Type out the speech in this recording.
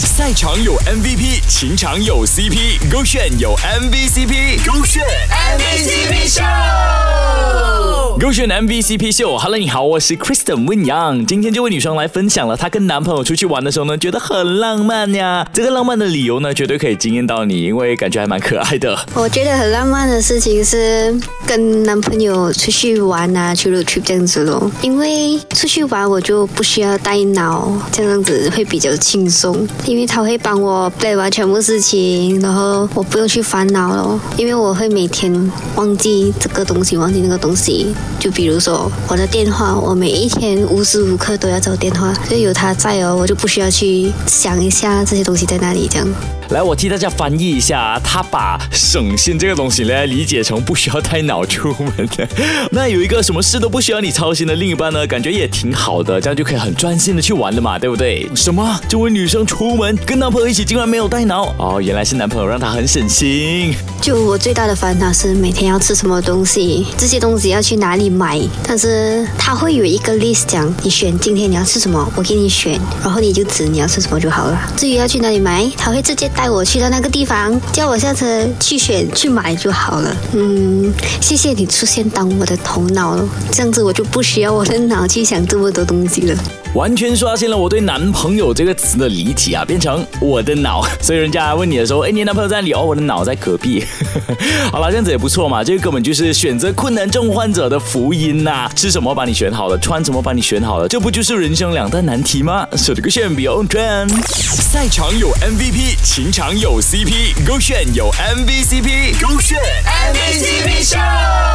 赛场有 MVP，情场有 CP，勾选有 MVCp，勾选 MVCp 秀，勾选 MVCp 秀。Hello，你。好，我是 Kristen 温阳，今天这位女生来分享了她跟男朋友出去玩的时候呢，觉得很浪漫呀。这个浪漫的理由呢，绝对可以惊艳到你，因为感觉还蛮可爱的。我觉得很浪漫的事情是跟男朋友出去玩啊，去 road trip 这样子咯。因为出去玩我就不需要带脑，这样子会比较轻松。因为他会帮我 plan 完全部事情，然后我不用去烦恼咯。因为我会每天忘记这个东西，忘记那个东西。就比如说我的电话，我每一天无时无刻都要找电话，所以有他在哦，我就不需要去想一下这些东西在哪里这样。来，我替大家翻译一下，他把省心这个东西呢理解成不需要带脑出门的。那有一个什么事都不需要你操心的另一半呢，感觉也挺好的，这样就可以很专心的去玩了嘛，对不对？什么？这位女生出门跟男朋友一起，竟然没有带脑？哦，原来是男朋友让她很省心。就我最大的烦恼是每天要吃什么东西，这些东西要去哪里买。但是他会有一个 list 讲，你选今天你要吃什么，我给你选，然后你就指你要吃什么就好了。至于要去哪里买，他会直接带我去到那个地方，叫我下车去选去买就好了。嗯，谢谢你出现当我的头脑了，这样子我就不需要我的脑去想这么多东西了。完全刷新了我对男朋友这个词的理解啊，变成我的脑。所以人家问你的时候，哎，你男朋友在哪里？哦，我的脑在隔壁。好了，这样子也不错嘛，这个根本就是选择困难症患者的福音呐。吃什么把你选好了，穿什么把你选好了，这不就是人生两大难题吗？手这个选 Beyond Trend，赛场有 MVP，平常有 CP，勾炫有 MVCp，勾炫 MVCp Show。